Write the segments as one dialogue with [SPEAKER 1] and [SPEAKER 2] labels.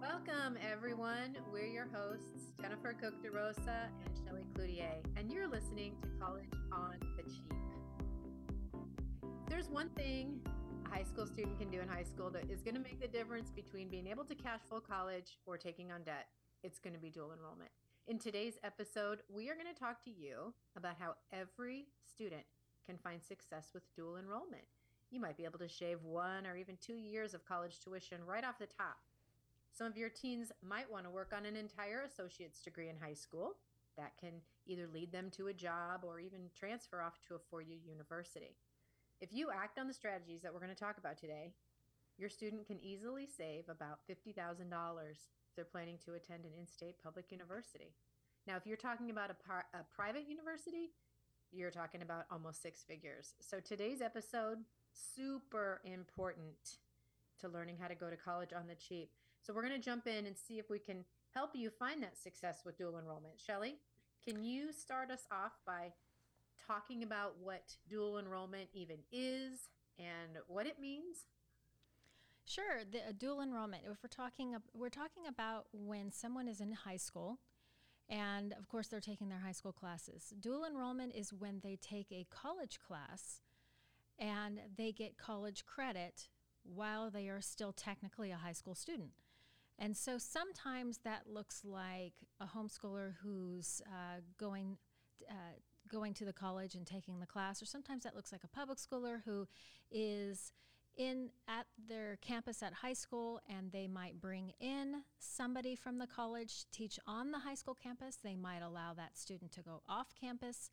[SPEAKER 1] Welcome, everyone. We're your hosts, Jennifer Cook DeRosa and Shelly Cloutier, and you're listening to College on the Cheap. There's one thing a high school student can do in high school that is going to make the difference between being able to cash flow college or taking on debt. It's going to be dual enrollment. In today's episode, we are going to talk to you about how every student can find success with dual enrollment. You might be able to shave one or even two years of college tuition right off the top some of your teens might want to work on an entire associate's degree in high school. That can either lead them to a job or even transfer off to a four year university. If you act on the strategies that we're going to talk about today, your student can easily save about $50,000 if they're planning to attend an in state public university. Now, if you're talking about a, par- a private university, you're talking about almost six figures. So today's episode, super important to learning how to go to college on the cheap. So we're going to jump in and see if we can help you find that success with dual enrollment. Shelly, can you start us off by talking about what dual enrollment even is and what it means?
[SPEAKER 2] Sure, the uh, dual enrollment. If we're talking, we're talking about when someone is in high school, and of course they're taking their high school classes. Dual enrollment is when they take a college class, and they get college credit while they are still technically a high school student. And so sometimes that looks like a homeschooler who's uh, going. Uh, going to the college and taking the class, or sometimes that looks like a public schooler who is in at their campus at high school and they might bring in somebody from the college to teach on the high school campus. They might allow that student to go off campus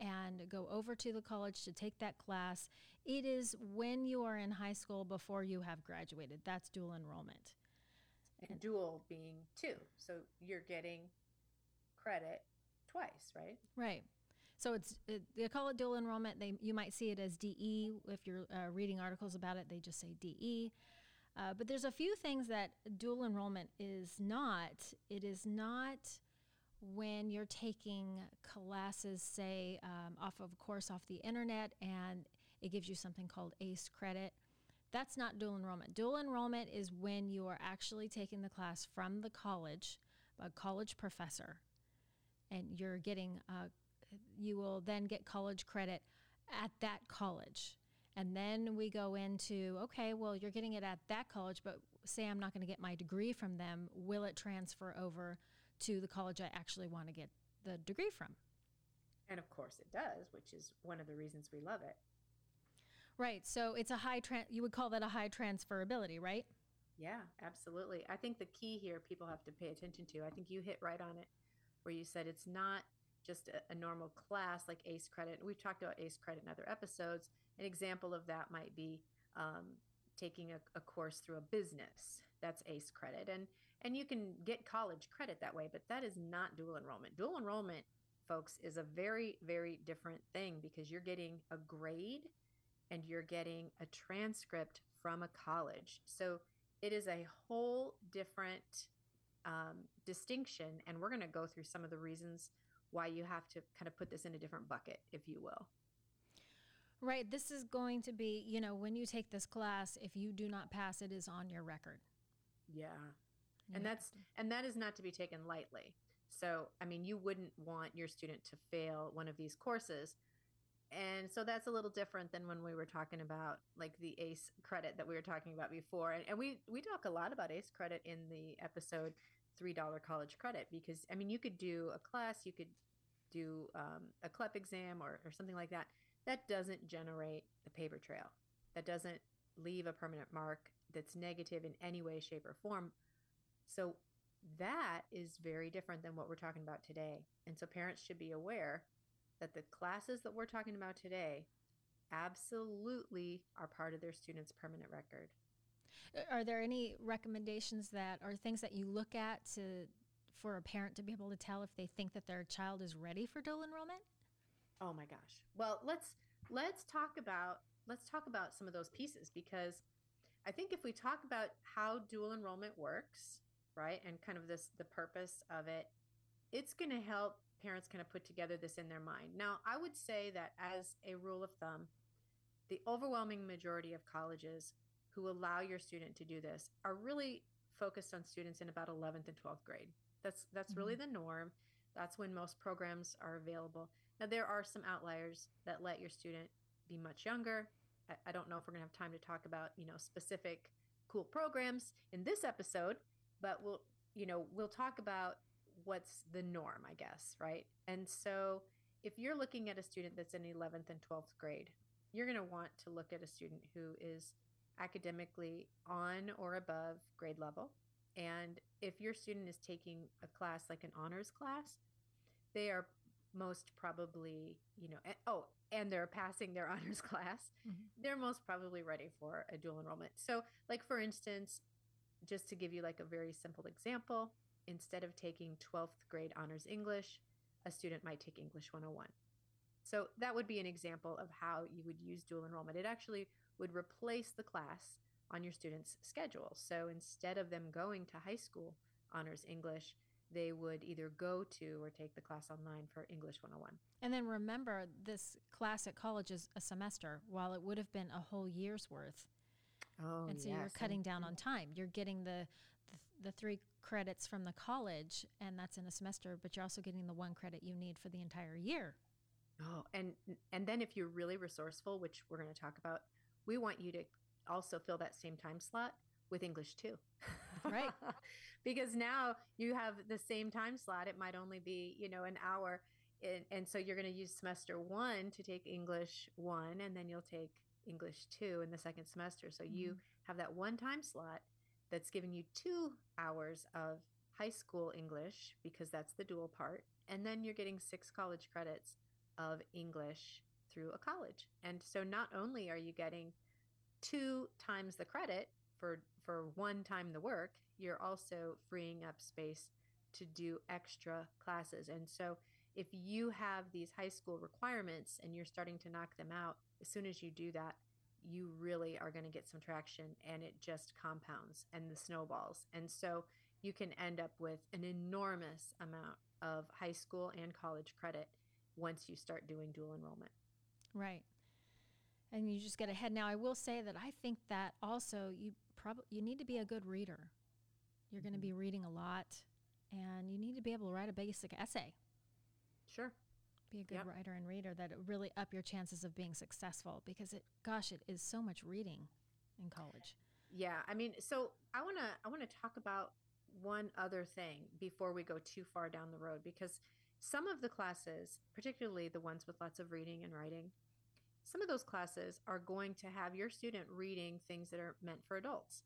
[SPEAKER 2] and go over to the college to take that class. It is when you are in high school before you have graduated. That's dual enrollment.
[SPEAKER 1] And dual being two. So you're getting credit twice, right?
[SPEAKER 2] Right. So it's it, they call it dual enrollment. They you might see it as DE if you're uh, reading articles about it. They just say DE. Uh, but there's a few things that dual enrollment is not. It is not when you're taking classes, say, um, off of a course off the internet, and it gives you something called ACE credit. That's not dual enrollment. Dual enrollment is when you are actually taking the class from the college, a college professor, and you're getting, uh, you will then get college credit at that college. And then we go into, okay, well, you're getting it at that college, but say I'm not going to get my degree from them. Will it transfer over to the college I actually want to get the degree from.
[SPEAKER 1] And of course it does, which is one of the reasons we love it.
[SPEAKER 2] Right. So it's a high, tra- you would call that a high transferability, right?
[SPEAKER 1] Yeah, absolutely. I think the key here people have to pay attention to, I think you hit right on it, where you said it's not just a, a normal class like ACE credit. We've talked about ACE credit in other episodes. An example of that might be um, taking a, a, course through a business that's ace credit and and you can get college credit that way but that is not dual enrollment dual enrollment folks is a very very different thing because you're getting a grade and you're getting a transcript from a college so it is a whole different um, distinction and we're going to go through some of the reasons why you have to kind of put this in a different bucket if you will
[SPEAKER 2] Right. This is going to be, you know, when you take this class, if you do not pass, it is on your record.
[SPEAKER 1] Yeah. And that's and that is not to be taken lightly. So, I mean, you wouldn't want your student to fail one of these courses. And so that's a little different than when we were talking about like the ACE credit that we were talking about before. And, and we we talk a lot about ACE credit in the episode $3 college credit because I mean, you could do a class, you could do um, a CLEP exam or, or something like that that doesn't generate a paper trail. That doesn't leave a permanent mark that's negative in any way, shape, or form. So that is very different than what we're talking about today. And so parents should be aware that the classes that we're talking about today absolutely are part of their students' permanent record.
[SPEAKER 2] Are there any recommendations that are things that you look at to for a parent to be able to tell if they think that their child is ready for dual enrollment?
[SPEAKER 1] Oh my gosh. Well, let's let's talk about let's talk about some of those pieces because I think if we talk about how dual enrollment works, right, and kind of this the purpose of it, it's going to help parents kind of put together this in their mind. Now, I would say that as a rule of thumb, the overwhelming majority of colleges who allow your student to do this are really focused on students in about 11th and 12th grade. That's that's mm-hmm. really the norm. That's when most programs are available. Now there are some outliers that let your student be much younger. I, I don't know if we're going to have time to talk about, you know, specific cool programs in this episode, but we'll, you know, we'll talk about what's the norm, I guess, right? And so if you're looking at a student that's in 11th and 12th grade, you're going to want to look at a student who is academically on or above grade level. And if your student is taking a class like an honors class, they are most probably, you know, and, oh, and they're passing their honors class, mm-hmm. they're most probably ready for a dual enrollment. So, like for instance, just to give you like a very simple example, instead of taking 12th grade honors English, a student might take English 101. So that would be an example of how you would use dual enrollment. It actually would replace the class on your student's schedule. So instead of them going to high school honors English, they would either go to or take the class online for English 101.
[SPEAKER 2] And then remember, this class at college is a semester, while it would have been a whole year's worth.
[SPEAKER 1] Oh,
[SPEAKER 2] and so
[SPEAKER 1] yes.
[SPEAKER 2] you're cutting down on time. You're getting the, the, the three credits from the college, and that's in a semester, but you're also getting the one credit you need for the entire year.
[SPEAKER 1] Oh, and and then if you're really resourceful, which we're going to talk about, we want you to also fill that same time slot with English two.
[SPEAKER 2] Right.
[SPEAKER 1] because now you have the same time slot. It might only be, you know, an hour. And, and so you're going to use semester one to take English one, and then you'll take English two in the second semester. So mm-hmm. you have that one time slot that's giving you two hours of high school English because that's the dual part. And then you're getting six college credits of English through a college. And so not only are you getting two times the credit for for one time the work, you're also freeing up space to do extra classes. And so if you have these high school requirements and you're starting to knock them out, as soon as you do that, you really are going to get some traction and it just compounds and the snowballs. And so you can end up with an enormous amount of high school and college credit once you start doing dual enrollment.
[SPEAKER 2] Right. And you just get ahead. Now, I will say that I think that also you probably you need to be a good reader. You're mm-hmm. going to be reading a lot, and you need to be able to write a basic essay.
[SPEAKER 1] Sure.
[SPEAKER 2] Be a good yep. writer and reader that really up your chances of being successful because it, gosh, it is so much reading in college.
[SPEAKER 1] Yeah, I mean, so I want to I want to talk about one other thing before we go too far down the road because some of the classes, particularly the ones with lots of reading and writing, some of those classes are going to have your student reading things that are meant for adults.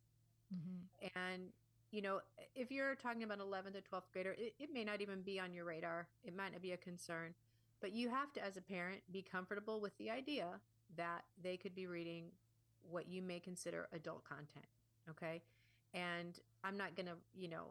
[SPEAKER 1] Mm-hmm. And, you know, if you're talking about 11th to 12th grader, it, it may not even be on your radar. It might not be a concern. But you have to, as a parent, be comfortable with the idea that they could be reading what you may consider adult content. Okay. And I'm not going to, you know,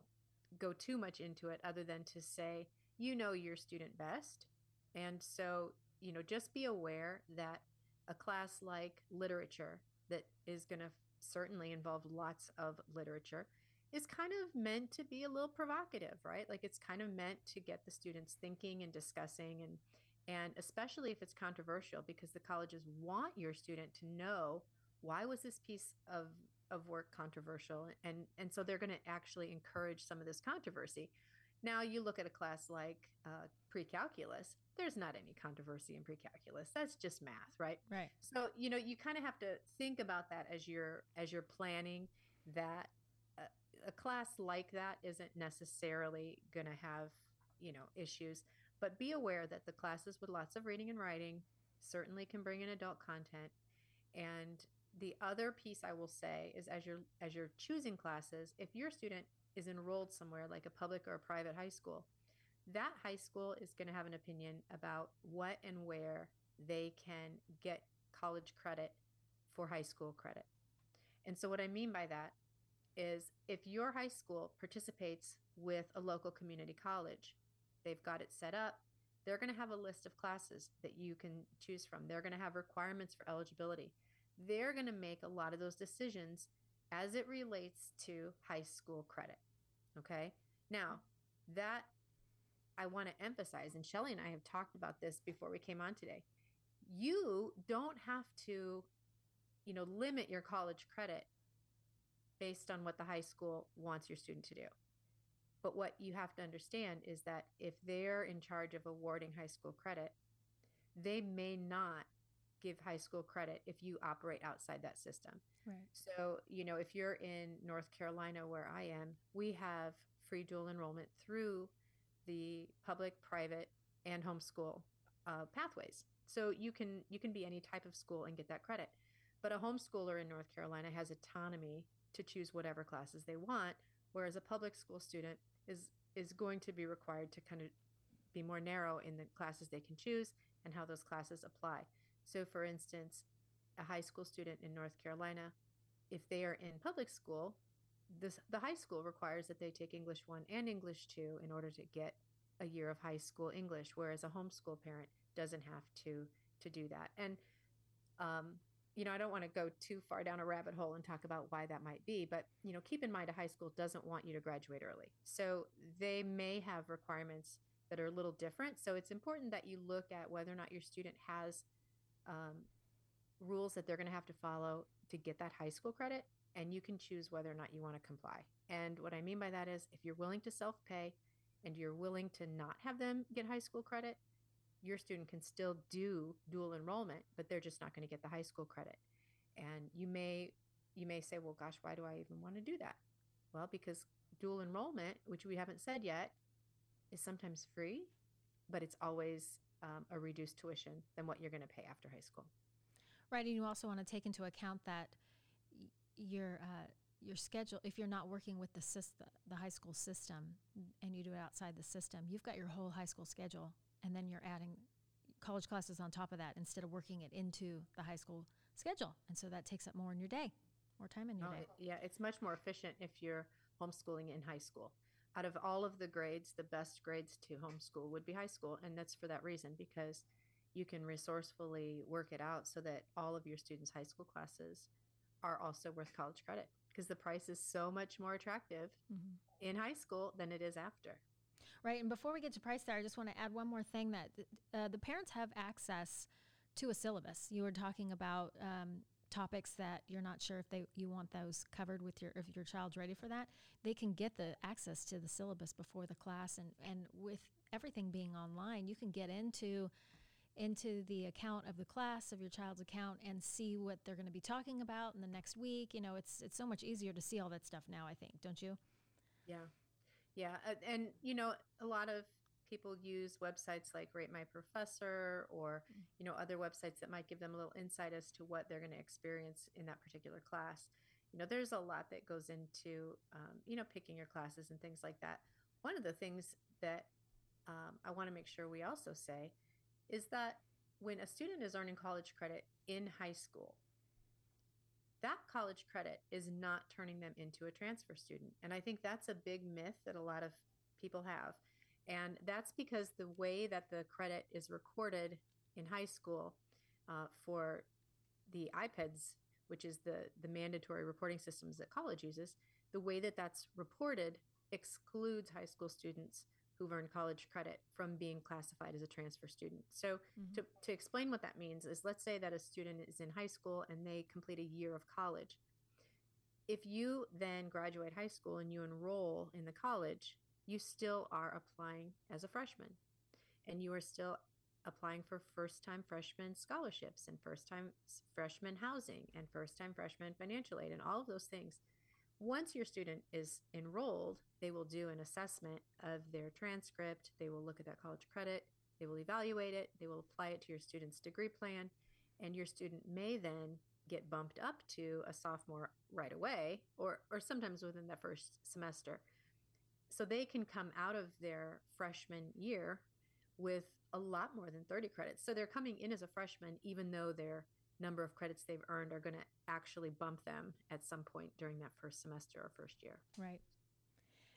[SPEAKER 1] go too much into it other than to say, you know your student best. And so, you know, just be aware that a class like literature that is going to certainly involve lots of literature is kind of meant to be a little provocative, right? Like it's kind of meant to get the students thinking and discussing and and especially if it's controversial because the colleges want your student to know why was this piece of of work controversial and and so they're going to actually encourage some of this controversy now you look at a class like uh, pre-calculus, there's not any controversy in pre-calculus. That's just math, right?
[SPEAKER 2] Right.
[SPEAKER 1] So you know you kind of have to think about that as you're as you're planning that a, class like that isn't necessarily going to have you know issues, but be aware that the classes with lots of reading and writing certainly can bring in adult content and the other piece I will say is as you're as you're choosing classes, if your student is enrolled somewhere like a public or a private high school, that high school is going to have an opinion about what and where they can get college credit for high school credit. And so, what I mean by that is if your high school participates with a local community college, they've got it set up, they're going to have a list of classes that you can choose from. They're going to have requirements for eligibility. They're going to make a lot of those decisions as it relates to high school credit. Okay. Now, that I want to emphasize, and Shelly and I have talked about this before we came on today. You don't have to, you know, limit your college credit based on what the high school wants your student to do. But what you have to understand is that if they're in charge of awarding high school credit, they may not give high school credit if you operate outside that system.
[SPEAKER 2] Right.
[SPEAKER 1] So, you know, if you're in North Carolina where I am, we have free dual enrollment through the public, private, and homeschool uh, pathways. So you can you can be any type of school and get that credit. But a homeschooler in North Carolina has autonomy to choose whatever classes they want, whereas a public school student is is going to be required to kind of be more narrow in the classes they can choose and how those classes apply. So, for instance, a high school student in North Carolina, if they are in public school, this, the high school requires that they take English 1 and English 2 in order to get a year of high school English, whereas a homeschool parent doesn't have to to do that. And um, you know, I don't want to go too far down a rabbit hole and talk about why that might be, but you know, keep in mind a high school doesn't want you to graduate early. So they may have requirements that are a little different. So it's important that you look at whether or not your student has um, rules that they're going to have to follow to get that high school credit, and you can choose whether or not you want to comply. And what I mean by that is if you're willing to self pay and you're willing to not have them get high school credit, your student can still do dual enrollment, but they're just not going to get the high school credit. And you may you may say, "Well, gosh, why do I even want to do that?" Well, because dual enrollment, which we haven't said yet, is sometimes free, but it's always um, a reduced tuition than what you're going to pay after high school.
[SPEAKER 2] Right, and you also want to take into account that your uh, your schedule. If you're not working with the system, the high school system, and you do it outside the system, you've got your whole high school schedule, and then you're adding college classes on top of that instead of working it into the high school schedule, and so that takes up more in your day, more time in your
[SPEAKER 1] Oh,
[SPEAKER 2] day.
[SPEAKER 1] yeah, it's much more efficient if you're homeschooling in high school. Out of all of the grades, the best grades to homeschool would be high school, and that's for that reason because you can resourcefully work it out so that all of your students' high school classes are also worth college credit because the price is so much more attractive
[SPEAKER 2] Mhm.
[SPEAKER 1] in high school than it is after.
[SPEAKER 2] Right, and before we get to price there, I just want to add one more thing that uh, the parents have access to a syllabus. You were talking about um, topics that you're not sure if they you want those covered with your if your child's ready for that. They can get the access to the syllabus before the class, and and with everything being online, you can get into into the account of the class of your child's account and see what they're going to be talking about in the next week. You know, it's it's so much easier to see all that stuff now. I think, don't you?
[SPEAKER 1] Yeah. Yeah. uh, And, you know, a lot of people use websites like Rate My Professor or, you know, other websites that might give them a little insight as to what they're going to experience in that particular class. You know, there's a lot that goes into, um, you know, picking your classes and things like that. One of the things that um, I want to make sure we also say is that when a student is earning college credit in high school, that college credit is not turning them into a transfer student. And I think that's a big myth that a lot of people have. And that's because the way that the credit is recorded in high school uh, for the IPEDS, which is the, the mandatory reporting systems that college uses, the way that that's reported excludes high school students who've earned college credit from being classified as a transfer student. So,
[SPEAKER 2] Mhm.
[SPEAKER 1] to, to explain what that means is let's say that a student is in high school and they complete a year of college. If you then graduate high school and you enroll in the college, you still are applying as a freshman and you are still applying for first time freshman scholarships and first time freshman housing and first time freshman financial aid and all of those things. Once your student is enrolled, they will do an assessment of their transcript. They will look at that college credit. They will evaluate it. They will apply it to your student's degree plan. And your student may then get bumped up to a sophomore right away or, or sometimes within the first semester. So they can come out of their freshman year with a lot more than 30 credits. So they're coming in as a freshman, even though their number of credits they've earned are going to actually bump them at some point during that first semester or first year.
[SPEAKER 2] Right.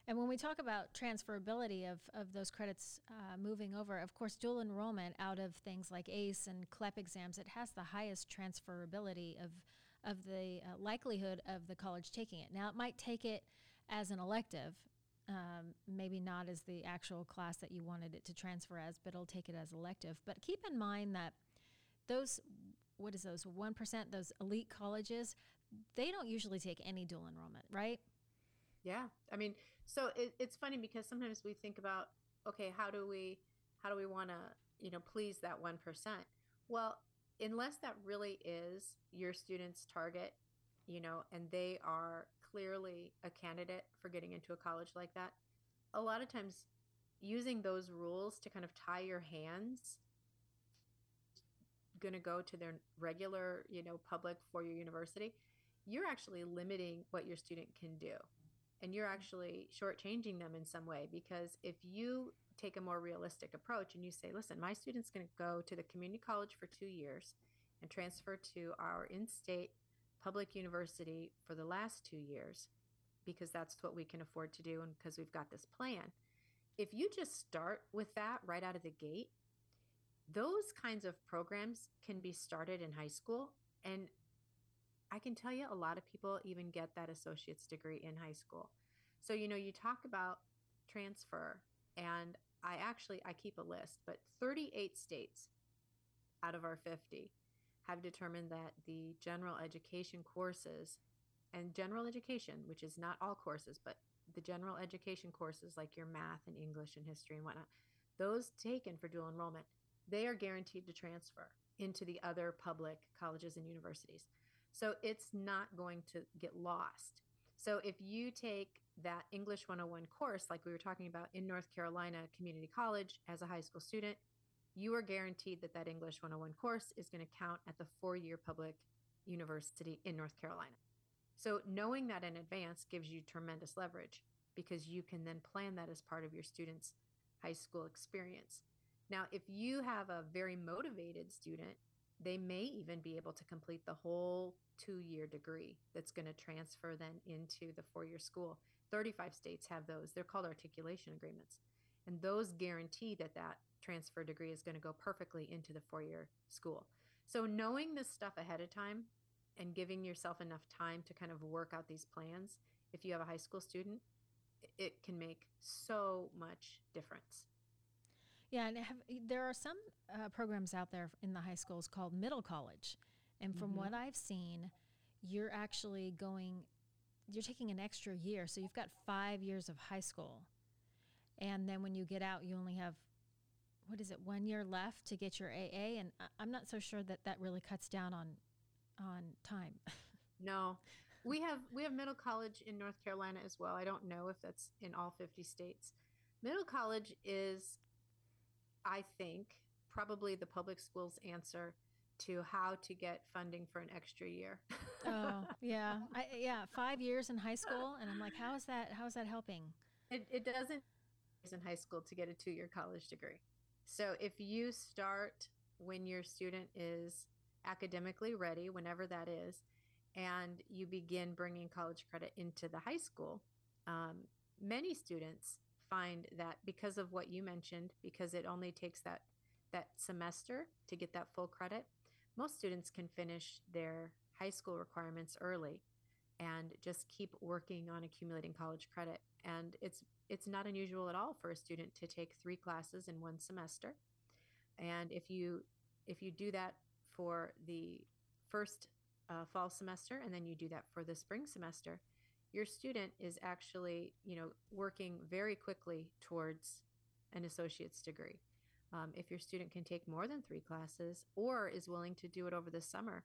[SPEAKER 2] And when we talk about transferability of, of those credits uh, moving over, of course, dual enrollment out of things like ACE and CLEP exams, it has the highest transferability of, of the uh, likelihood of the college taking it. Now, it might take it as an elective, um, maybe not as the actual class that you wanted it to transfer as, but it'll take it as elective. But keep in mind that those, what is those, 1%, those elite colleges, they don't usually take any dual enrollment, right?
[SPEAKER 1] Yeah. I mean, so it, it's funny because sometimes we think about, okay, how do we, how do we want to, you know, please that 1%? Well, unless that really is your student's target, you know, and they are clearly a candidate for getting into a college like that, a lot of times using those rules to kind of tie your hands going to go to their regular, you know, public four year university, you're actually limiting what your student can do. And you're actually shortchanging them in some way because if you take a more realistic approach and you say, listen, my student's going to go to the community college for two years and transfer to our in state public university for the last two years because that's what we can afford to do and because we've got this plan. If you just start with that right out of the gate, those kinds of programs can be started in high school. And I can tell you a lot of people even get that associate's degree in high school. So, you know, you talk about transfer and I actually I keep a list, but 38 states out of our 50 have determined that the general education courses and general education, which is not all courses, but the general education courses like your math and English and history and whatnot, those taken for dual enrollment, they are guaranteed to transfer into the other public colleges and universities. So it's not going to get lost. So if you take that English 101 course, like we were talking about in North Carolina Community College as a high school student, you are guaranteed that that English 101 course is going to count at the four year public university in North Carolina. So knowing that in advance gives you tremendous leverage because you can then plan that as part of your student's high school experience. Now, if you have a very motivated student, they may even be able to complete the whole two year degree that's going to transfer then into the four year school. 35 states have those. They're called articulation agreements. And those guarantee that that transfer degree is going to go perfectly into the four year school. So, knowing this stuff ahead of time and giving yourself enough time to kind of work out these plans, if you have a high school student, it can make so much difference.
[SPEAKER 2] Yeah, and have, there are some uh, programs out there in the high schools called middle college. And from mm-hmm. what I've seen, you're actually going, you're taking an extra year. So you've got five years of high school. And then when you get out, you only have, what is it, one year left to get your AA. And I'm not so sure that that really cuts down on, on time.
[SPEAKER 1] no. We have we have middle college in North Carolina as well. I don't know if that's in all 50 states. Middle college is I think, probably the public schools answer to how to get funding for an extra year.
[SPEAKER 2] oh, yeah. I, yeah, 5 years in high school and I'm like, how is that how is that helping?
[SPEAKER 1] It it doesn't in high school to get a 2-year college degree. So if you start when your student is academically ready, whenever that is, and you begin bringing college credit into the high school, um, many students find that because of what you mentioned, because it only takes that that semester to get that full credit, most students can finish their high school requirements early and just keep working on accumulating college credit. And it's it's not unusual at all for a student to take three classes in one semester. And if you if you do that for the first uh, fall semester and then you do that for the spring semester, your student is actually, you know, working very quickly towards an associate's degree. Um, if your student can take more than three classes or is willing to do it over the summer,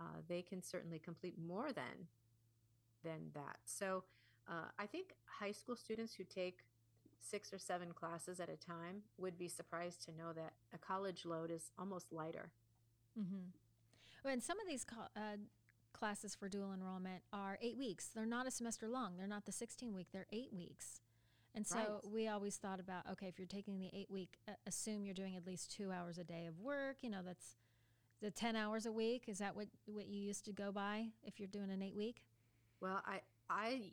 [SPEAKER 1] uh, they can certainly complete more than than that. So uh, I think high school students who take six or seven classes at a time would be surprised to know that a college load is almost lighter.
[SPEAKER 2] Mm-hmm. And some of these uh, classes for dual enrollment are eight weeks. They're not a semester long. They're not the 16 week, they're eight weeks. And so right. we always thought about okay, if you're taking the eight week, uh, assume you're doing at least two hours a day of work. You know, that's the 10 hours a week. Is that what, what you used to go by if you're doing an eight week?
[SPEAKER 1] Well, I, I,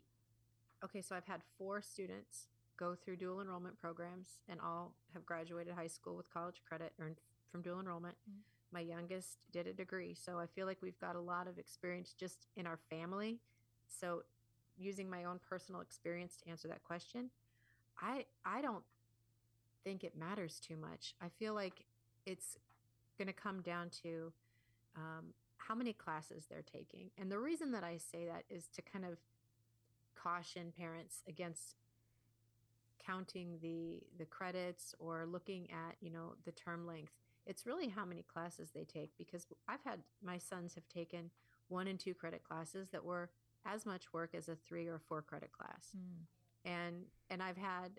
[SPEAKER 1] okay, so I've had four students go through dual enrollment programs and all have graduated high school with college credit earned from dual enrollment. Mm-hmm. My youngest did a degree. So I feel like we've got a lot of experience just in our family. So using my own personal experience to answer that question, I I don't think it matters too much. I feel like it's going to come down to um, how many classes they're taking. And the reason that I say that is to kind of caution parents against counting the the credits or looking at, you know, the term length. It's really how many classes they take because I've had my sons have taken one and two credit classes that were as much work as a three or four credit class. Mm. And and I've had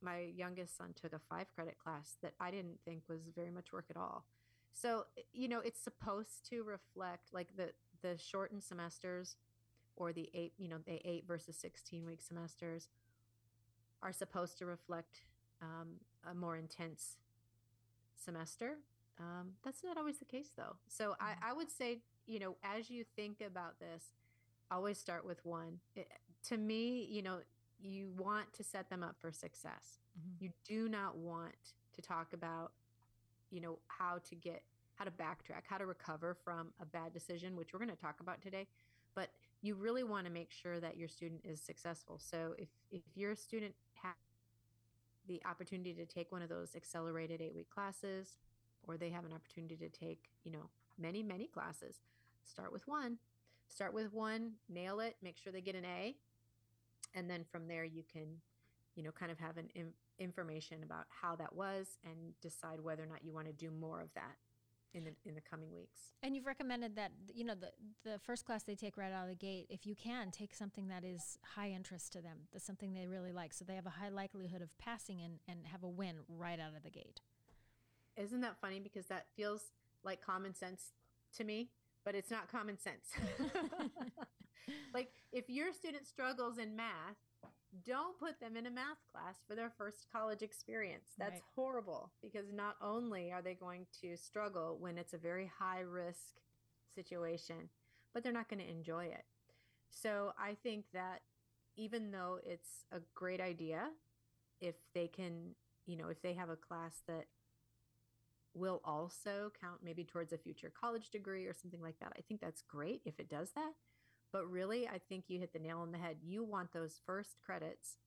[SPEAKER 1] my youngest son took a five credit class that I didn't think was very much work at all. So, you know, it's supposed to reflect like the the shortened semesters or the eight, you know, the eight versus 16 week semesters are supposed to reflect um, a more intense semester. Um, that's not always the case though. So mm-hmm. I, I would say, you know, as you think about this, always start with one. It, to me, you know, you want to set them up for success. Mm-hmm. You do not want to talk about, you know, how to get, how to backtrack, how to recover from a bad decision, which we're going to talk about today. But you really want to make sure that your student is successful. So if, if your student the opportunity to take one of those accelerated eight week classes, or they have an opportunity to take, you know, many, many classes, start with one. Start with one, nail it, make sure they get an A, and then from there you can you know kind of have an in, information about how that was and decide whether or not you want to do more of that in the in the coming weeks.
[SPEAKER 2] And you've recommended that you know the the first class they take right out of the gate, if you can, take something that is high interest to them, that's something they really like, so they have a high likelihood of passing and and have a win right out of the gate.
[SPEAKER 1] Isn't that funny? Because that feels like common sense to me, but it's not common sense. like if your student struggles in math, don't put them in a math class for their first college experience. That's right. horrible because not only are they going to struggle when it's a very high risk situation, but they're not going to enjoy it. So I think that even though it's a great idea, if they can, you know, if they have a class that will also count maybe towards a future college degree or something like that, I think that's great if it does that. But really, I think you hit the nail on the head. You want those first credits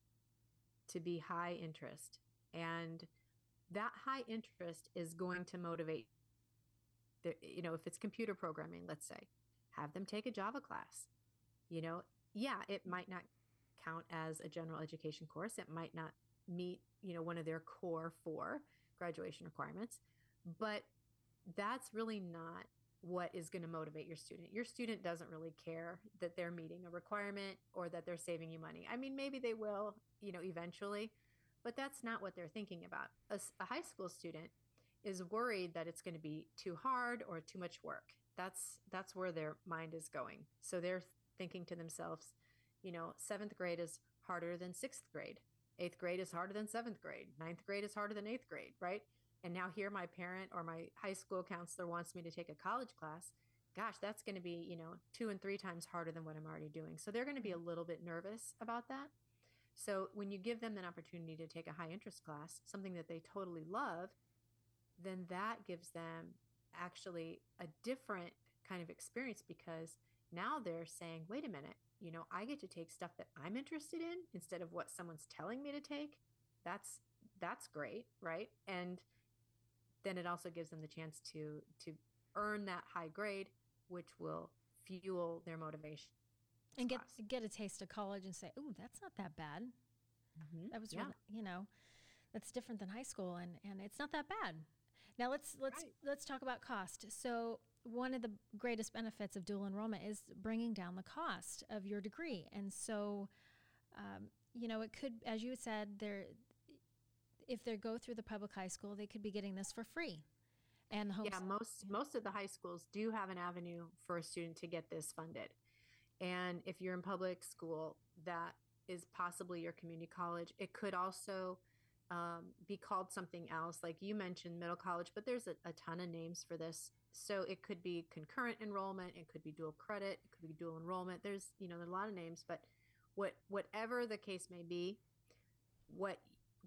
[SPEAKER 1] to be high interest. And that high interest is going to motivate, the, you know, if it's computer programming, let's say, have them take a Java class. You know, yeah, it might not count as a general education course. It might not meet, you know, one of their core four graduation requirements, but that's really not what is going to motivate your student. Your student doesn't really care that they're meeting a requirement or that they're saving you money. I mean, maybe they will, you know, eventually, but that's not what they're thinking about. A, a high school student is worried that it's going to be too hard or too much work. That's that's where their mind is going. So they're thinking to themselves, you know, 7th grade is harder than 6th grade. 8th grade is harder than 7th grade. Ninth grade is harder than 8th grade, right? And now here my parent or my high school counselor wants me to take a college class gosh that's going to be you know two and three times harder than what i'm already doing. So they're going to be a mm-hmm. little bit nervous about that. So when you give them an opportunity to take a high interest class something that they totally love then that gives them actually a different kind of experience because now they're saying wait a minute you know i get to take stuff that i'm interested in instead of what someone's telling me to take. That's that's great right? And then it also gives them the chance to to earn that high grade, which will fuel their motivation
[SPEAKER 2] and get class. get a taste of college and say, "Oh, that's not that bad." Mm-hmm. That was, yeah. really, you know, that's different than high school, and and it's not that bad. Now let's let's right. let's talk about cost. So one of the greatest benefits of dual enrollment is bringing down the cost of your degree, and so. Um, you know, it could, as you said, there if they go through the public high school, they could be getting this for free.
[SPEAKER 1] And yeah, most most of the high schools do have an avenue for a student to get this funded. And if you're in public school, that is possibly your community college. It could also um, be called something else, like you mentioned, middle college, but there's a, a ton of names for this. So it could be concurrent enrollment, it could be dual credit, it could be dual enrollment. There's you know there's a lot of names, but what whatever the case may be, what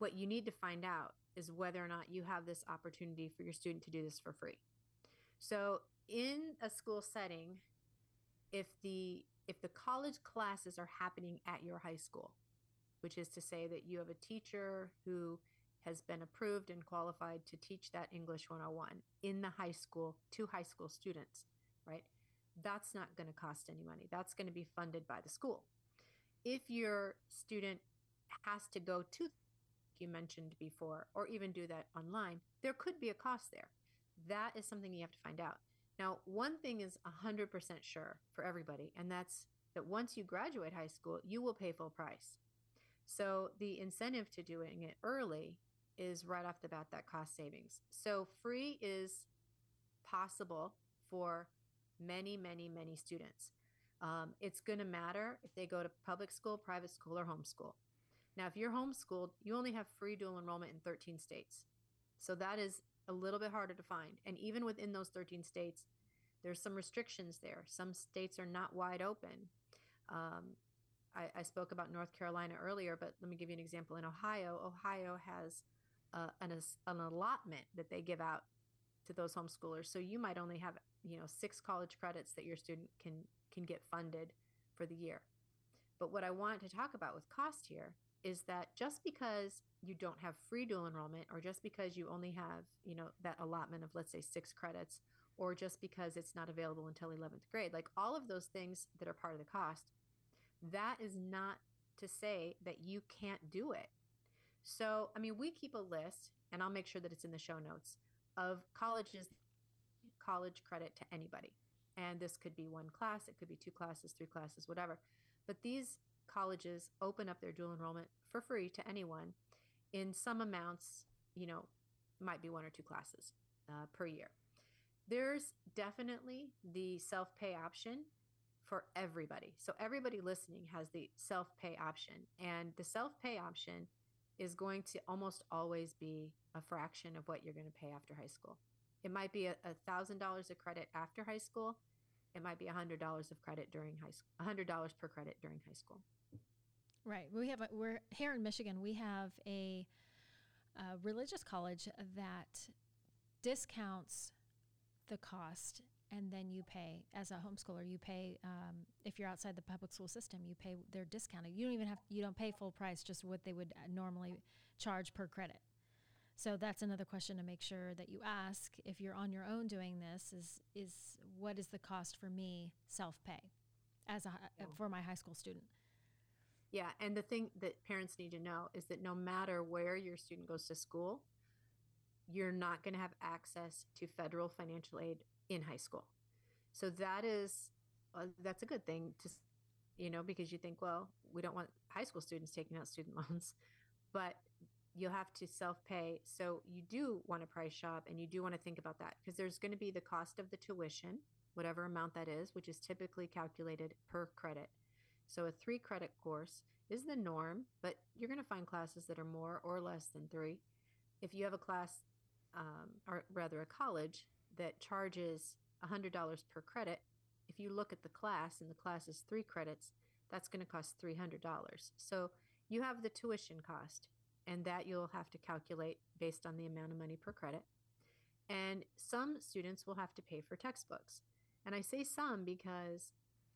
[SPEAKER 1] what you need to find out is whether or not you have this opportunity for your student to do this for free. So, in a school setting, if the if the college classes are happening at your high school, which is to say that you have a teacher who has been approved and qualified to teach that English 101 in the high school to high school students, right? That's not going to cost any money. That's going to be funded by the school. If your student has to go to you mentioned before or even do that online, there could be a cost there. That is something you have to find out. Now, one thing is 100% sure for everybody, and that's that once you graduate high school, you will pay full price. So the incentive to doing it early is right off the bat that cost savings. So free is possible for many, many, many students. Um, it's going to matter if they go to public school, private school, or homeschool. Now, if you're homeschooled, you only have free dual enrollment in 13 states. So that is a little bit harder to find. And even within those 13 states, there's some restrictions there. Some states are not wide open. Um, I, I, spoke about North Carolina earlier, but let me give you an example. In Ohio, Ohio has uh, an, an allotment that they give out to those homeschoolers. So you might only have, you know, six college credits that your student can can get funded for the year. But what I want to talk about with cost here is that just because you don't have free dual enrollment or just because you only have, you know, that allotment of let's say 6 credits or just because it's not available until 11th grade, like all of those things that are part of the cost, that is not to say that you can't do it. So, I mean, we keep a list and I'll make sure that it's in the show notes of colleges college credit to anybody. And this could be one class, it could be two classes, three classes, whatever. But these colleges open up their dual enrollment for free to anyone in some amounts, you know, might be one or two classes uh, per year. There's definitely the self pay option for everybody. So, everybody listening has the self pay option. And the self pay option is going to almost always be a fraction of what you're going to pay after high school. It might be a $1,000 a credit after high school. It might be $100 of credit during high school, $100 per credit during high school.
[SPEAKER 2] Right. We have a, we're here in Michigan. We have a, a religious college that discounts the cost and then you pay as a homeschooler you pay um, if you're outside the public school system you pay their discounted you don't even have you don't pay full price just what they would uh, normally charge per credit so that's another question to make sure that you ask if you're on your own doing this is is what is the cost for me self pay as a yeah. for my high school student
[SPEAKER 1] yeah, and the thing that parents need to know is that no matter where your student goes to school, you're not going to have access to federal financial aid in high school. So that is uh, that's a good thing to you know because you think well we don't want high school students taking out student loans but you'll have to self-pay so you do want to price shop and you do want to think about that because there's going to be the cost of the tuition whatever amount that is which is typically calculated per credit so a three credit course is the norm, but you're going to find classes that are more or less than three. If you have a class, um, or rather a college, that charges $100 per credit, if you look at the class and the class is three credits, that's going to cost $300. So you have the tuition cost, and that you'll have to calculate based on the amount of money per credit. And some students will have to pay for textbooks. And I say some because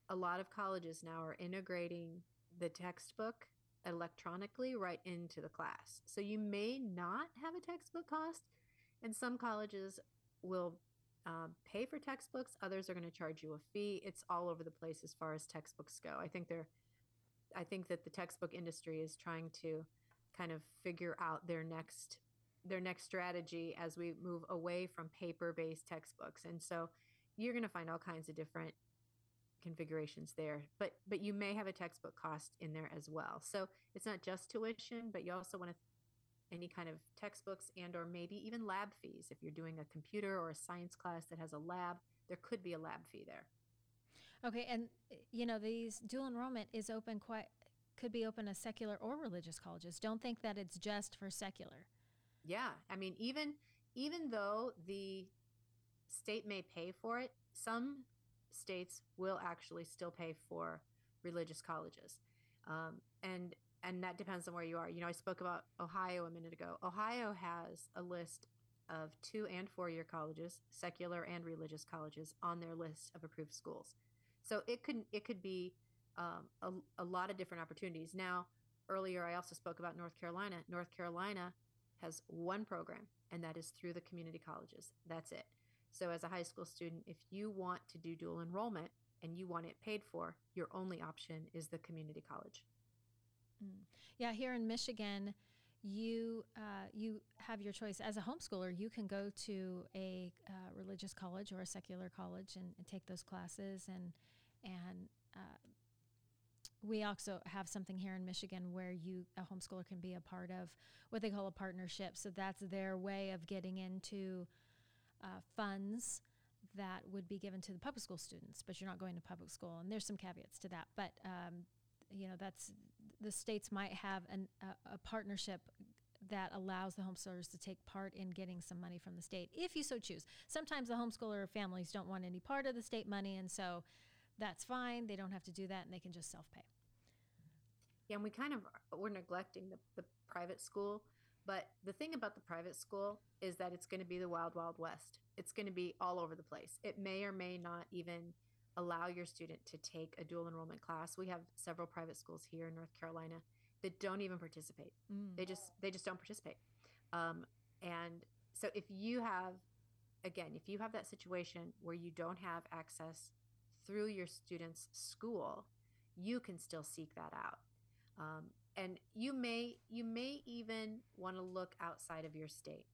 [SPEAKER 1] a lot of colleges now are integrating the textbook electronically right into the class. So you may not have a textbook cost, and some colleges will um, pay for textbooks. Others are going to charge you a fee. It's all over the place as far as textbooks go. I think they're, I think that the textbook industry is trying to kind of figure out their next their next strategy as we move away from paper based textbooks. And so you're going to find all kinds of different configurations there but but you may have a textbook cost in there as well. So it's not just tuition but you also want to any kind of textbooks and or maybe even lab fees. If you're doing a computer or a science class that has a lab there could be a lab fee there.
[SPEAKER 2] Okay and you know these dual enrollment is open quite could be open as secular or religious colleges don't think that it's just for secular
[SPEAKER 1] yeah i mean even even though the state may pay for it some states will actually still pay for religious colleges. Um, and and that depends on where you are. You know, I spoke about Ohio a minute ago. Ohio has a list of two and four year colleges, secular and religious colleges, on their list of approved schools. So it could it could be um, a, a lot of different opportunities. Now, earlier I also spoke about North Carolina. North Carolina has one program, and that is through the community colleges. That's it. So, as a high school student, if you want to do dual enrollment and you want it paid for, your only option is the community college.
[SPEAKER 2] Mm. Yeah, here in Michigan, you uh, you have your choice as a homeschooler. You can go to a uh, religious college or a secular college and, and, take those classes, and and uh, we also have something here in Michigan where you a homeschooler can be a part of what they call a partnership. So that's their way of getting into uh, funds that would be given to the public school students, but you're not going to public school, and there's some caveats to that. But um, you know that's the states might have an, a, a partnership that allows the homeschoolers to take part in getting some money from the state if you so choose. Sometimes the homeschooler families don't want any part of the state money, and so that's fine. They don't have to do that, and they can just self pay.
[SPEAKER 1] Yeah, and we kind of we're neglecting the, the private school. But the thing about the private school is that it's going to be the wild, wild west. It's going to be all over the place. It may or may not even allow your student to take a dual enrollment class. We have several private schools here in North Carolina that don't even participate. Mm. They just they just don't participate. Um, and so if you have again, if you have that situation where you don't have access through your student's school, you can still seek that out. Um, and you may you may even want to look outside of your state.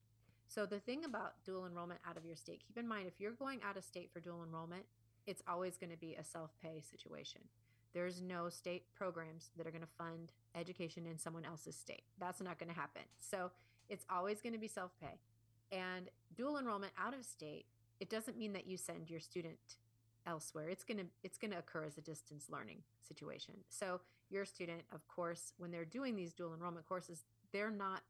[SPEAKER 1] So the thing about dual enrollment out of your state, keep in mind if you're going out of state for dual enrollment, it's always going to be a self-pay situation. There's no state programs that are going to fund education in someone else's state. That's not going to happen. So it's always going to be self-pay. And dual enrollment out of state, it doesn't mean that you send your student elsewhere. It's going to it's going to occur as a distance learning situation. So your student, of course, when they're doing these dual enrollment courses, they're not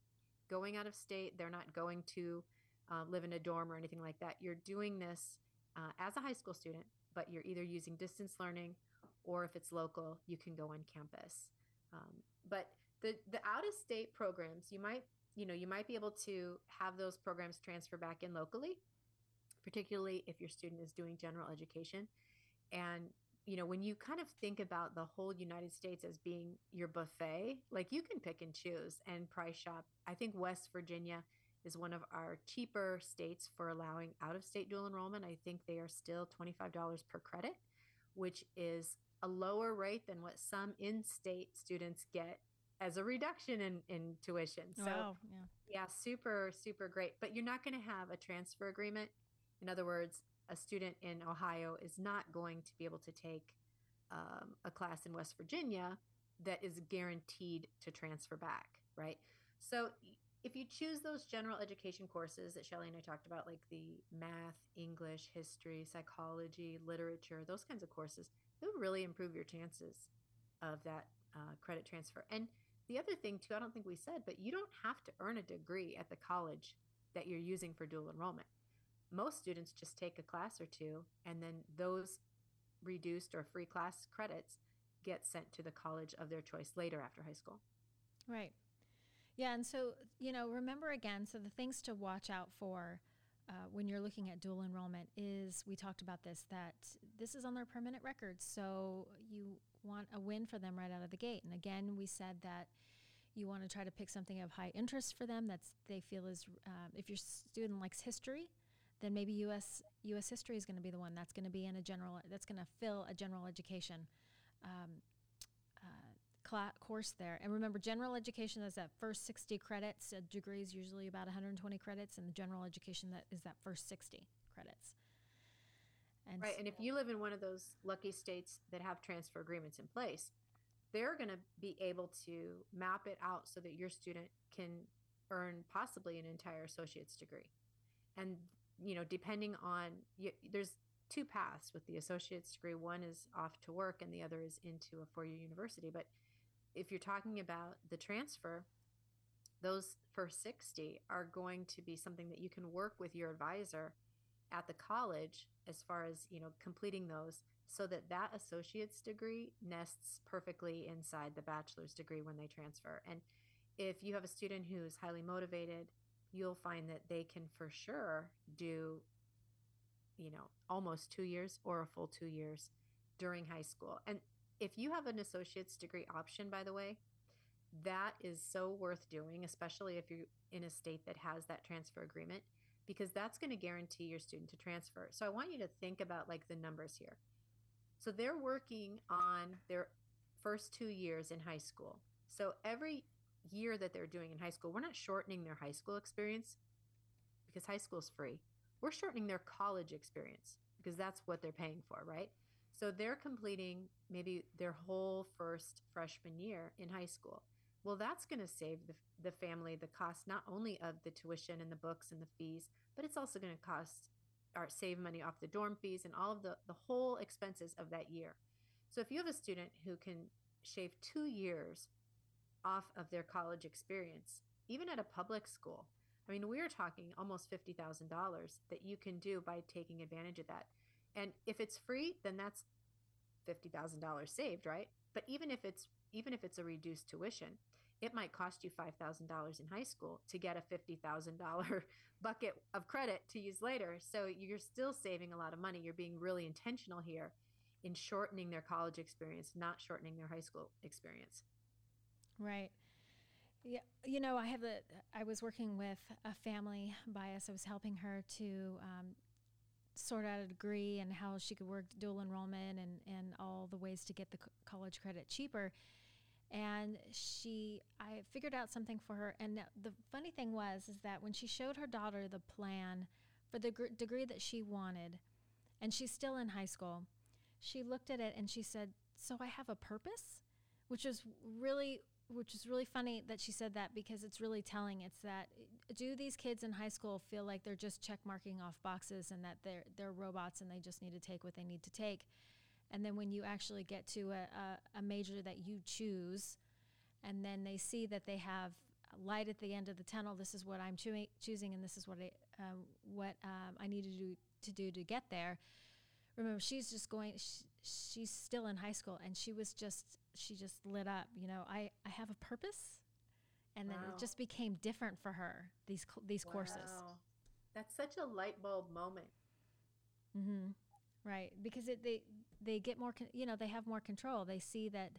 [SPEAKER 1] going out of state. They're not going to uh, live in a dorm or anything like that. You're doing this uh, as a high school student but you're either using distance learning or if it's local, you can go on campus. Um, but the the out of state programs, you might you know you might be able to have those programs transfer back in locally, particularly if your student is doing general education. And you know when you kind of think about the whole United States as being your buffet, like you can pick and choose and price shop. I think West Virginia is one of our cheaper states for allowing out of state dual enrollment. I think they are still $25 per credit, which is a lower rate than what some in state students get as a reduction in, in tuition. So, wow, yeah. yeah, super, super great. But you're not going to have a transfer agreement. In other words, a student in Ohio is not going to be able to take um, a class in West Virginia that is guaranteed to transfer back, right? So if you choose those general education courses that Shelly and I talked about, like the math, English, history, psychology, literature, those kinds of courses, it will really improve your chances of that uh, credit transfer. And the other thing, too, I don't think we said, but you don't have to earn a degree at the college that you're using for dual enrollment. Most students just take a class or two, and then those reduced or free class credits get sent to the college of their choice later after high school.
[SPEAKER 2] Right. Yeah, and so, you know, remember again, so the things to watch out for uh, when you're looking at dual enrollment is we talked about this that this is on their permanent record. So you want a win for them right out of the gate. And again, we said that you want to try to pick something of high interest for them that's they feel is um, if your student likes history then maybe US US history is going to be the one that's going to be in a general that's going to fill a general education um, uh, cl- course there. And remember, general education is that first 60 credits. A degree is usually about 120 credits, and the general education that is that first 60 credits.
[SPEAKER 1] And right. And if you live in one of those lucky states that have transfer agreements in place, they're going to be able to map it out so that your student can earn possibly an entire associate's degree. And, you know, depending on, you, there's two paths with the associate's degree. One is off to work, and the other is into a four year university. But if you're talking about the transfer, those first 60 are going to be something that you can work with your advisor at the college as far as you know completing those so that that associate's degree nests perfectly inside the bachelor's degree when they transfer and if you have a student who's highly motivated you'll find that they can for sure do you know almost 2 years or a full 2 years during high school and if you have an associate's degree option, by the way, that is so worth doing, especially if you're in a state that has that transfer agreement, because that's going to guarantee your student to transfer. So I want you to think about like the numbers here. So they're working on their first two years in high school. So every year that they're doing in high school, we're not shortening their high school experience because high school is free. We're shortening their college experience because that's what they're paying for, right? So they're completing maybe their whole first freshman year in high school. Well, that's going to save the, the family the cost not only of the tuition and the books and the fees, but it's also going to cost or save money off the dorm fees and all of the, the whole expenses of that year. So if you have a student who can shave two years off of their college experience, even at a public school, I mean, we're talking almost $50,000 that you can do by taking advantage of that. And if it's free, then that's $50,000 saved, right? But even if it's even if it's a reduced tuition, it might cost you $5,000 in high school to get a $50,000 bucket of credit to use later. So you're still saving a lot of money. You're being really intentional here in shortening their college experience, not shortening their high school experience.
[SPEAKER 2] Right. Yeah, you know, I have a. I was working with a family bias. I was helping her to um, sort out a degree and how she could work dual enrollment and and all the ways to get the college credit cheaper and she i figured out something for her and the funny thing was is that when she showed her daughter the plan for the gr- degree that she wanted and she's still in high school she looked at it and she said so i have a purpose which is really which is really funny that she said that because it's really telling it's that do these kids in high school feel like they're just check marking off boxes and that they're they're robots and they just need to take what they need to take and then when you actually get to a, a, a major that you choose, and then they see that they have light at the end of the tunnel, this is what I'm choo- choosing, and this is what I, um, what um, I need to do to do to get there. Remember, she's just going. She, she's still in high school, and she was just she just lit up. You know, I I have a purpose, and wow. then it just became different for her. These these wow. courses.
[SPEAKER 1] That's such a light bulb moment.
[SPEAKER 2] Mm-hmm. Right, because it, they they get more, con- you know, they have more control. They see that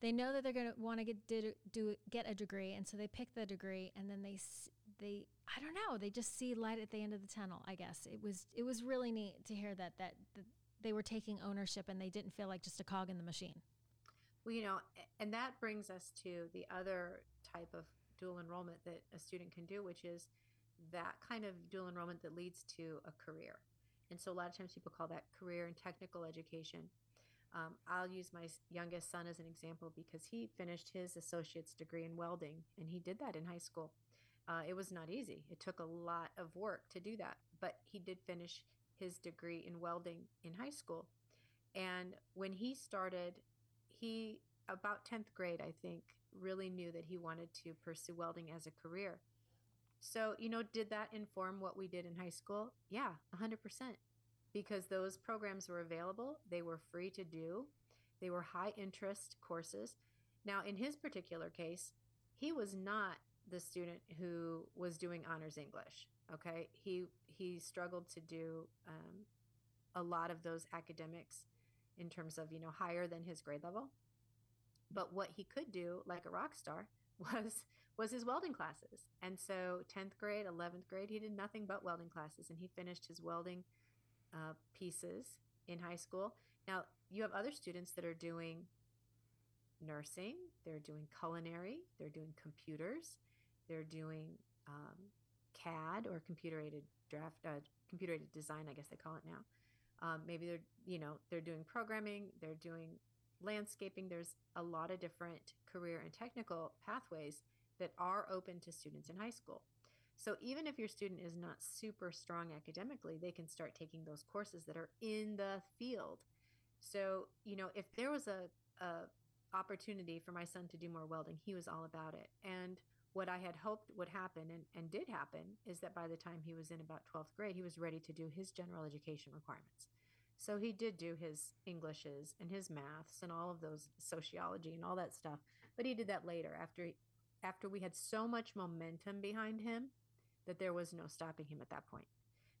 [SPEAKER 2] they know that they're going to want to get do, do get a degree, and so they pick the degree, and then they they I don't know, they just see light at the end of the tunnel. I guess it was it was really neat to hear that that, that they were taking ownership and they didn't feel like just a cog in the machine.
[SPEAKER 1] Well, you know, and that brings us to the other type of dual enrollment that a student can do, which is that kind of dual enrollment that leads to a career. And so a lot of times people call that career and technical education. Um, I'll use my youngest son as an example because he finished his associate's degree in welding and he did that in high school. Uh, it was not easy. It took a lot of work to do that, but he did finish his degree in welding in high school. And when he started, he, about 10th grade, I think, really knew that he wanted to pursue welding as a career. So, you know, did that inform what we did in high school? Yeah, 100%. Because those programs were available, they were free to do, they were high interest courses. Now, in his particular case, he was not the student who was doing honors English. Okay, he he struggled to do um, a lot of those academics in terms of you know higher than his grade level. But what he could do, like a rock star, was was his welding classes. And so 10th grade, 11th grade, he did nothing but welding classes and he finished his welding uh, pieces in high school. Now, you have other students that are doing nursing, they're doing culinary, they're doing computers, they're doing um, CAD or computer aided draft, uh, computer aided design, I guess they call it now. Um, maybe they're, you know, they're doing programming, they're doing landscaping. There's a lot of different career and technical pathways that are open to students in high school. So even if your student is not super strong academically, they can start taking those courses that are in the field. So, you know, if there was a, a opportunity for my son to do more welding, he was all about it. And what I had hoped would happen and, and did happen is that by the time he was in about 12th grade, he was ready to do his general education requirements. So he did do his Englishes and his maths and all of those sociology and all that stuff, but he did that later after after we had so much momentum behind him that there was no stopping him at that point.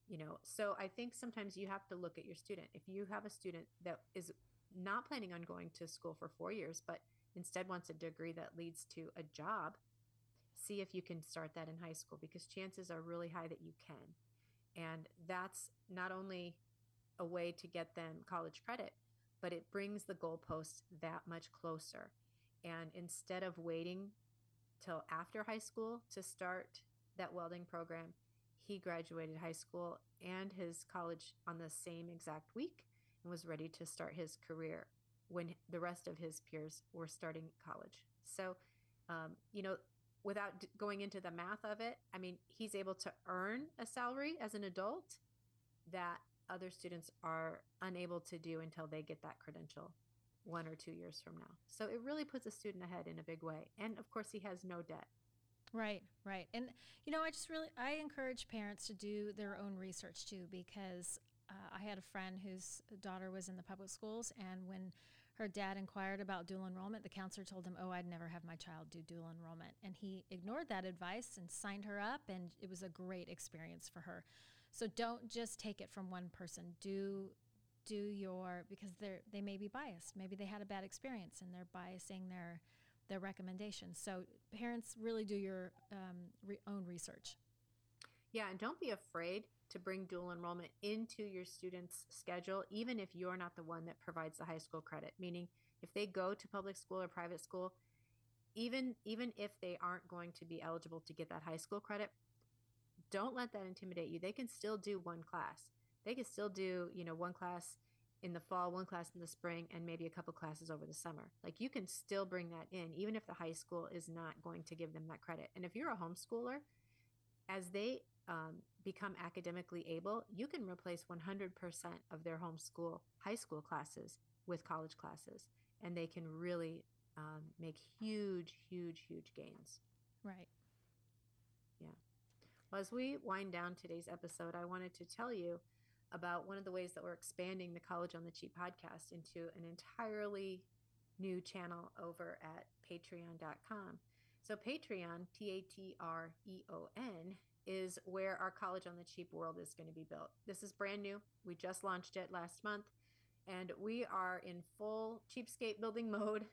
[SPEAKER 1] You know, so I think sometimes you have to look at your student. If you have a student that is not planning on going to school for 4 years but instead wants a degree that leads to a job, see if you can start that in high school because chances are really high that you can. And that's not only a way to get them college credit, but it brings the goalposts that much closer. And instead of waiting till after high school to start that welding program, he graduated high school and his college on the same exact week and was ready to start his career when the rest of his peers were starting college. So, um, you know, without d- going into the math of it, I mean, he's able to earn a salary as an adult that other students are unable to do until they get that credential one or two years from now. So it really puts a student ahead in a big way. And of course, he has no debt.
[SPEAKER 2] Right, right. And, you know, I just really, I encourage parents to do their own research too, because uh, I had a friend whose daughter was in the public schools. And when her dad inquired about dual enrollment, the counselor told him, Oh, I'd never have my child do dual enrollment. And he ignored that advice and signed her up. And it was a great experience for her. So don't just take it from one person. Do do your because they're they may be biased. Maybe they had a bad experience and they're biasing their their recommendations. So parents really do your um, re- own research.
[SPEAKER 1] Yeah, and don't be afraid to bring dual enrollment into your student's schedule, even if you're not the one that provides the high school credit. Meaning, if they go to public school or private school, even even if they aren't going to be eligible to get that high school credit, don't let that intimidate you. They can still do one class. They can still do, you know, one class in the fall, one class in the spring, and maybe a couple classes over the summer. Like you can still bring that in, even if the high school is not going to give them that credit. And if you're a homeschooler, as they um, become academically able, you can replace 100% of their homeschool high school classes with college classes, and they can really um, make huge, huge, huge gains.
[SPEAKER 2] Right.
[SPEAKER 1] Yeah. Well, as we wind down today's episode, I wanted to tell you about one of the ways that we're expanding the College on the Cheap podcast into an entirely new channel over at patreon.com. So, Patreon, P A T R E O N, is where our College on the Cheap world is going to be built. This is brand new. We just launched it last month, and we are in full cheapskate building mode.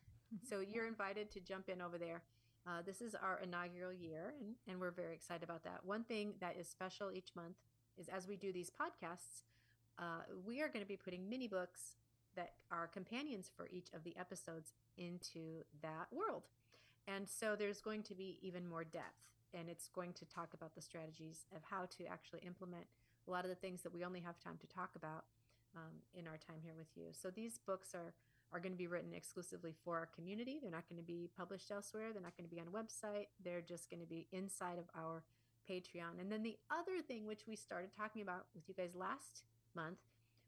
[SPEAKER 1] so, you're invited to jump in over there. Uh, this is our inaugural year, and, and we're very excited about that. One thing that is special each month is as we do these podcasts, uh, we are going to be putting mini books that are companions for each of the episodes into that world. And so there's going to be even more depth, and it's going to talk about the strategies of how to actually implement a lot of the things that we only have time to talk about um, in our time here with you. So these books are are going to be written exclusively for our community. They're not going to be published elsewhere. They're not going to be on a website. They're just going to be inside of our Patreon. And then the other thing, which we started talking about with you guys last month,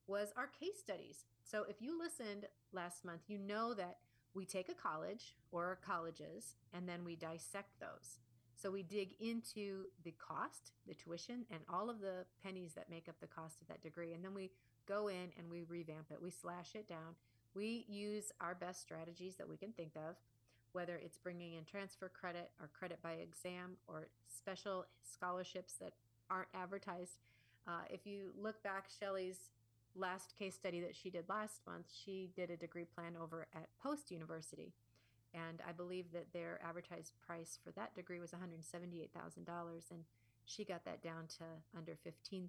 [SPEAKER 1] was our case studies. So if you listened last month, you know that we take a college or colleges and then we dissect those. So we dig into the cost, the tuition, and all of the pennies that make up the cost of that degree. And then we go in and we revamp it. We slash it down we use our best strategies that we can think of, whether it's bringing in transfer credit or credit by exam or special scholarships that aren't advertised. Uh, if you look back, Shelly's last case study that she did last month, she did a degree plan over at Post University. And I believe that their advertised price for that degree was $178,000. And she got that down to under $15,000.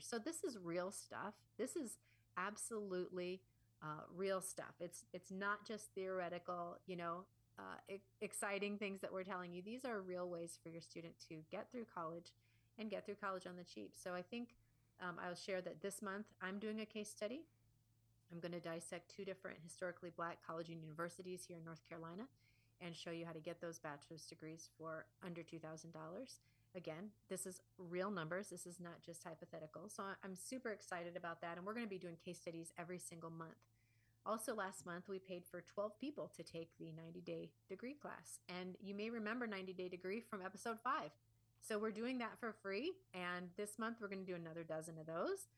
[SPEAKER 1] So this is real stuff. This is absolutely uh, real stuff. It's it's not just theoretical, you know, uh, exciting things that we're telling you. These are real ways for your student to get through college and get through college on the cheap. So I think um, I'll share that this month I'm doing a case study. I'm going to dissect two different historically black college and universities here in North Carolina and show you how to get those bachelor's degrees for under $2,000. Again, this is real numbers. This is not just hypothetical. So I'm super excited about that. And we're going to be doing case studies every single month. Also, last month, we paid for 12 people to take the 90 day degree class. And you may remember 90 day degree from episode five. So we're doing that for free. And this month, we're going to do another dozen of those.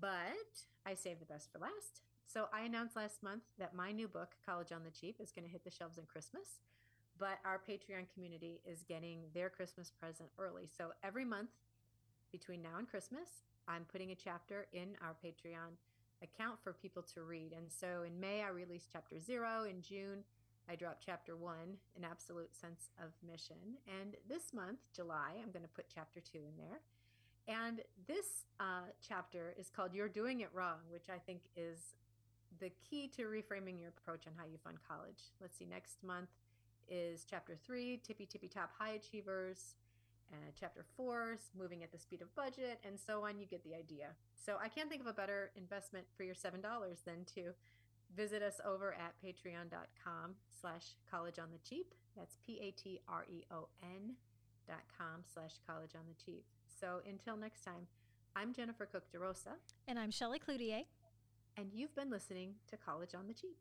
[SPEAKER 1] But I saved the best for last. So I announced last month that my new book, College on the Cheap, is going to hit the shelves in Christmas but our Patreon community is getting their Christmas present early. So every month between now and Christmas, I'm putting a chapter in our Patreon account for people to read. And so in May, I released chapter zero. In June, I dropped chapter one, An Absolute Sense of Mission. And this month, July, I'm going to put chapter two in there. And this uh, chapter is called You're Doing It Wrong, which I think is the key to reframing your approach on how you fund college. Let's see, next month is chapter three, Tippy Tippy Top High Achievers. Chapter four, moving at the speed of budget, and so on. You get the idea. So I can't think of a better investment for your $7 than to visit us over at patreon.com slash college on the cheap. That's P-A-T-R-E-O-N dot com slash college on the cheap. So until next time, I'm Jennifer Cook DeRosa.
[SPEAKER 2] And I'm Shelley Cloutier.
[SPEAKER 1] And you've been listening to College on the Cheap.